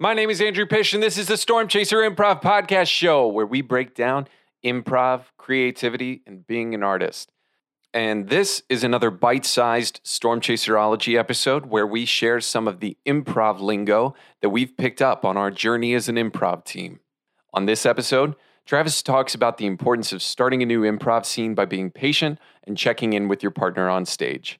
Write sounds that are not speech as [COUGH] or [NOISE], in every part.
My name is Andrew Pish, and this is the Storm Chaser Improv Podcast Show, where we break down improv, creativity, and being an artist. And this is another bite sized Storm Chaserology episode where we share some of the improv lingo that we've picked up on our journey as an improv team. On this episode, Travis talks about the importance of starting a new improv scene by being patient and checking in with your partner on stage.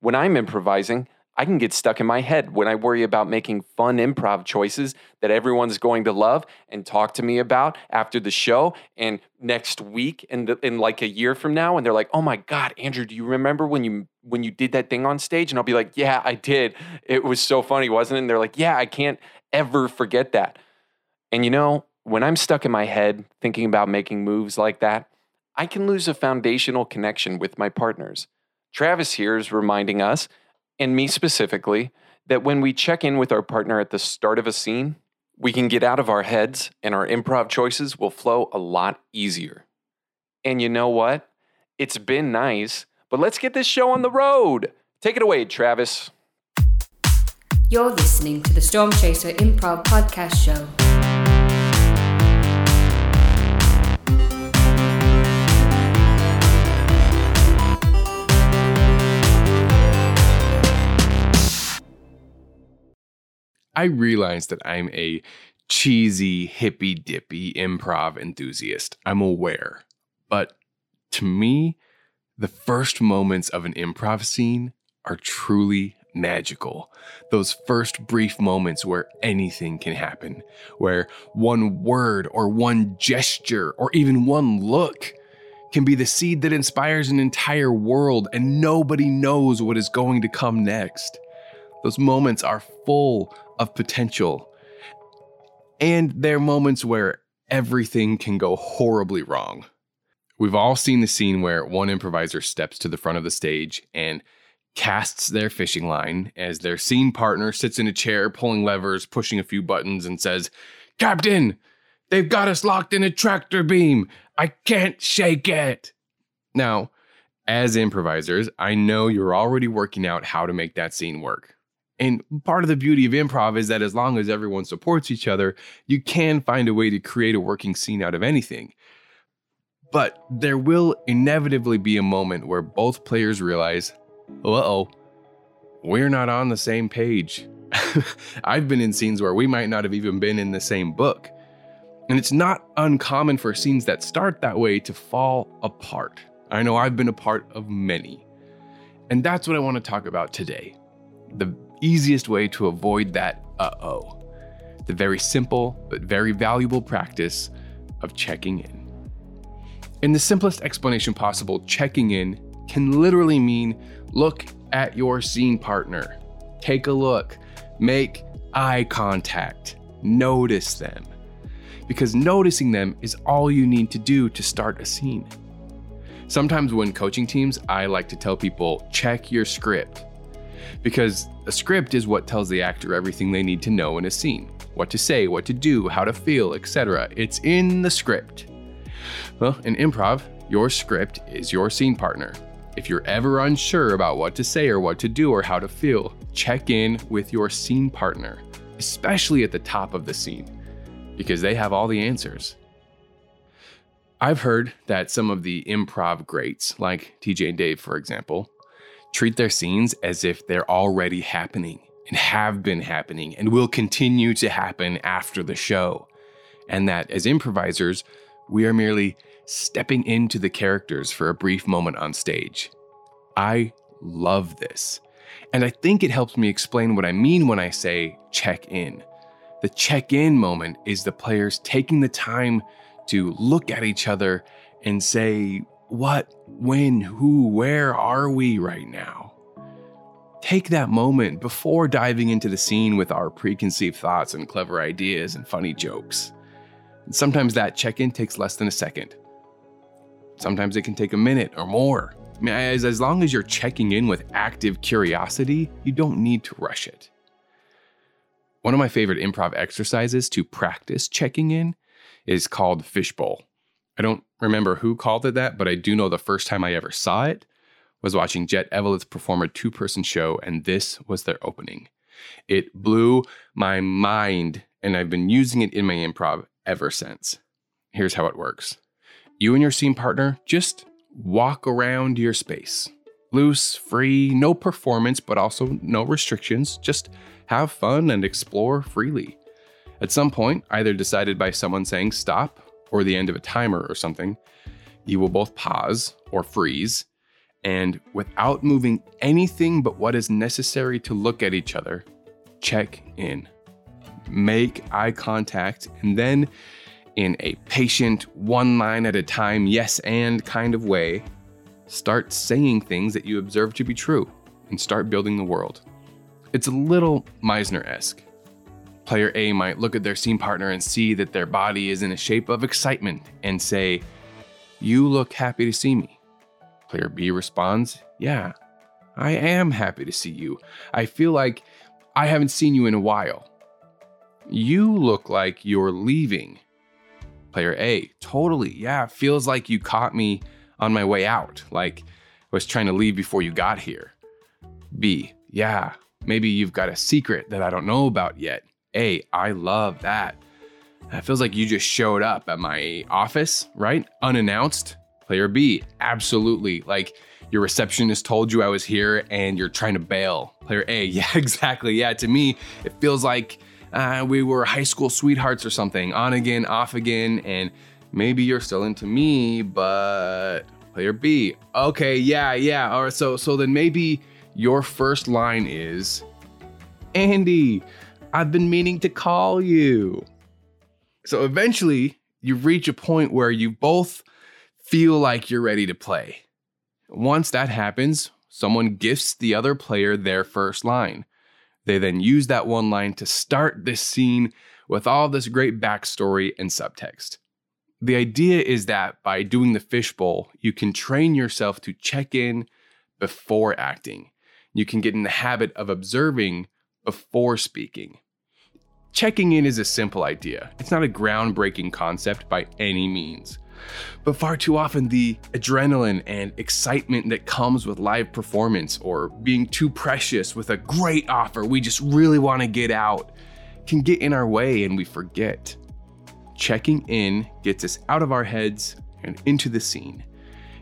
When I'm improvising, I can get stuck in my head when I worry about making fun improv choices that everyone's going to love and talk to me about after the show and next week and in like a year from now and they're like, "Oh my god, Andrew, do you remember when you when you did that thing on stage?" And I'll be like, "Yeah, I did. It was so funny, wasn't it?" And they're like, "Yeah, I can't ever forget that." And you know, when I'm stuck in my head thinking about making moves like that, I can lose a foundational connection with my partners. Travis here is reminding us and me specifically, that when we check in with our partner at the start of a scene, we can get out of our heads and our improv choices will flow a lot easier. And you know what? It's been nice, but let's get this show on the road. Take it away, Travis. You're listening to the Storm Chaser Improv Podcast Show. I realize that I'm a cheesy, hippy dippy improv enthusiast. I'm aware. But to me, the first moments of an improv scene are truly magical. Those first brief moments where anything can happen, where one word or one gesture or even one look can be the seed that inspires an entire world and nobody knows what is going to come next. Those moments are full of potential. And there are moments where everything can go horribly wrong. We've all seen the scene where one improviser steps to the front of the stage and casts their fishing line as their scene partner sits in a chair, pulling levers, pushing a few buttons, and says, Captain, they've got us locked in a tractor beam. I can't shake it. Now, as improvisers, I know you're already working out how to make that scene work. And part of the beauty of improv is that as long as everyone supports each other, you can find a way to create a working scene out of anything. But there will inevitably be a moment where both players realize, uh oh, we're not on the same page. [LAUGHS] I've been in scenes where we might not have even been in the same book. And it's not uncommon for scenes that start that way to fall apart. I know I've been a part of many. And that's what I want to talk about today the easiest way to avoid that uh oh. The very simple but very valuable practice of checking in. In the simplest explanation possible, checking in can literally mean look at your scene partner, take a look, make eye contact, notice them. Because noticing them is all you need to do to start a scene. Sometimes when coaching teams, I like to tell people check your script because a script is what tells the actor everything they need to know in a scene what to say, what to do, how to feel, etc. It's in the script. Well, in improv, your script is your scene partner. If you're ever unsure about what to say or what to do or how to feel, check in with your scene partner, especially at the top of the scene, because they have all the answers. I've heard that some of the improv greats, like TJ and Dave, for example, treat their scenes as if they're already happening and have been happening and will continue to happen after the show. And that as improvisers, we are merely stepping into the characters for a brief moment on stage. I love this. And I think it helps me explain what I mean when I say check in. The check in moment is the players taking the time to look at each other and say, what, when, who, where are we right now? Take that moment before diving into the scene with our preconceived thoughts and clever ideas and funny jokes. And sometimes that check in takes less than a second. Sometimes it can take a minute or more. I mean, as, as long as you're checking in with active curiosity, you don't need to rush it. One of my favorite improv exercises to practice checking in is called fishbowl. I don't remember who called it that, but I do know the first time I ever saw it was watching Jet Eveleth perform a two person show, and this was their opening. It blew my mind, and I've been using it in my improv ever since. Here's how it works you and your scene partner just walk around your space. Loose, free, no performance, but also no restrictions. Just have fun and explore freely. At some point, either decided by someone saying stop or the end of a timer or something, you will both pause or freeze and without moving anything but what is necessary to look at each other, check in. Make eye contact and then, in a patient, one line at a time, yes and kind of way, start saying things that you observe to be true and start building the world. It's a little Meisner esque. Player A might look at their scene partner and see that their body is in a shape of excitement and say, You look happy to see me. Player B responds, Yeah, I am happy to see you. I feel like I haven't seen you in a while. You look like you're leaving. Player A, totally. Yeah, feels like you caught me on my way out, like I was trying to leave before you got here. B, yeah, maybe you've got a secret that I don't know about yet. A, I love that. It feels like you just showed up at my office, right? Unannounced. Player B, absolutely. Like your receptionist told you I was here and you're trying to bail. Player A, [LAUGHS] yeah, exactly. Yeah, to me, it feels like uh, we were high school sweethearts or something, on again, off again, and maybe you're still into me, but player B, okay, yeah, yeah. All right, so so then maybe your first line is, Andy, I've been meaning to call you. So eventually, you reach a point where you both feel like you're ready to play. Once that happens, someone gifts the other player their first line. They then use that one line to start this scene with all this great backstory and subtext. The idea is that by doing the fishbowl, you can train yourself to check in before acting. You can get in the habit of observing before speaking. Checking in is a simple idea. It's not a groundbreaking concept by any means. But far too often, the adrenaline and excitement that comes with live performance or being too precious with a great offer we just really want to get out can get in our way and we forget. Checking in gets us out of our heads and into the scene.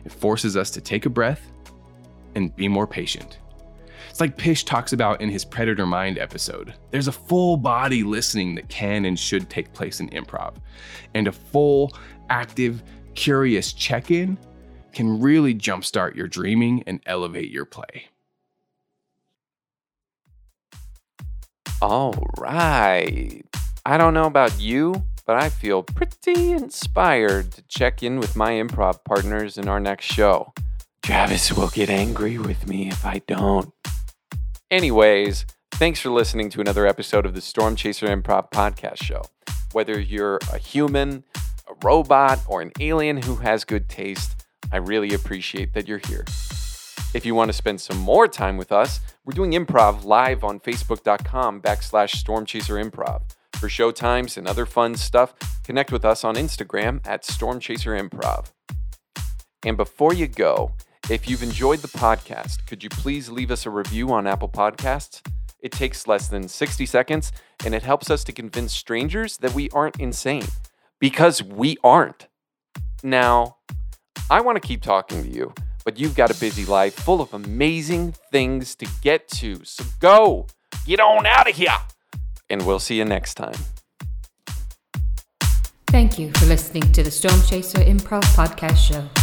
It forces us to take a breath and be more patient. It's like Pish talks about in his Predator Mind episode. There's a full body listening that can and should take place in improv, and a full active, curious check in can really jumpstart your dreaming and elevate your play. All right. I don't know about you, but I feel pretty inspired to check in with my improv partners in our next show. Travis will get angry with me if I don't. Anyways, thanks for listening to another episode of the Storm Chaser Improv Podcast Show. Whether you're a human, a robot, or an alien who has good taste, I really appreciate that you're here. If you want to spend some more time with us, we're doing improv live on facebook.com backslash stormchaserimprov. For show times and other fun stuff, connect with us on Instagram at stormchaserimprov. And before you go, if you've enjoyed the podcast, could you please leave us a review on Apple Podcasts? It takes less than 60 seconds and it helps us to convince strangers that we aren't insane because we aren't. Now, I want to keep talking to you, but you've got a busy life full of amazing things to get to. So go, get on out of here, and we'll see you next time. Thank you for listening to the Storm Chaser Improv Podcast Show.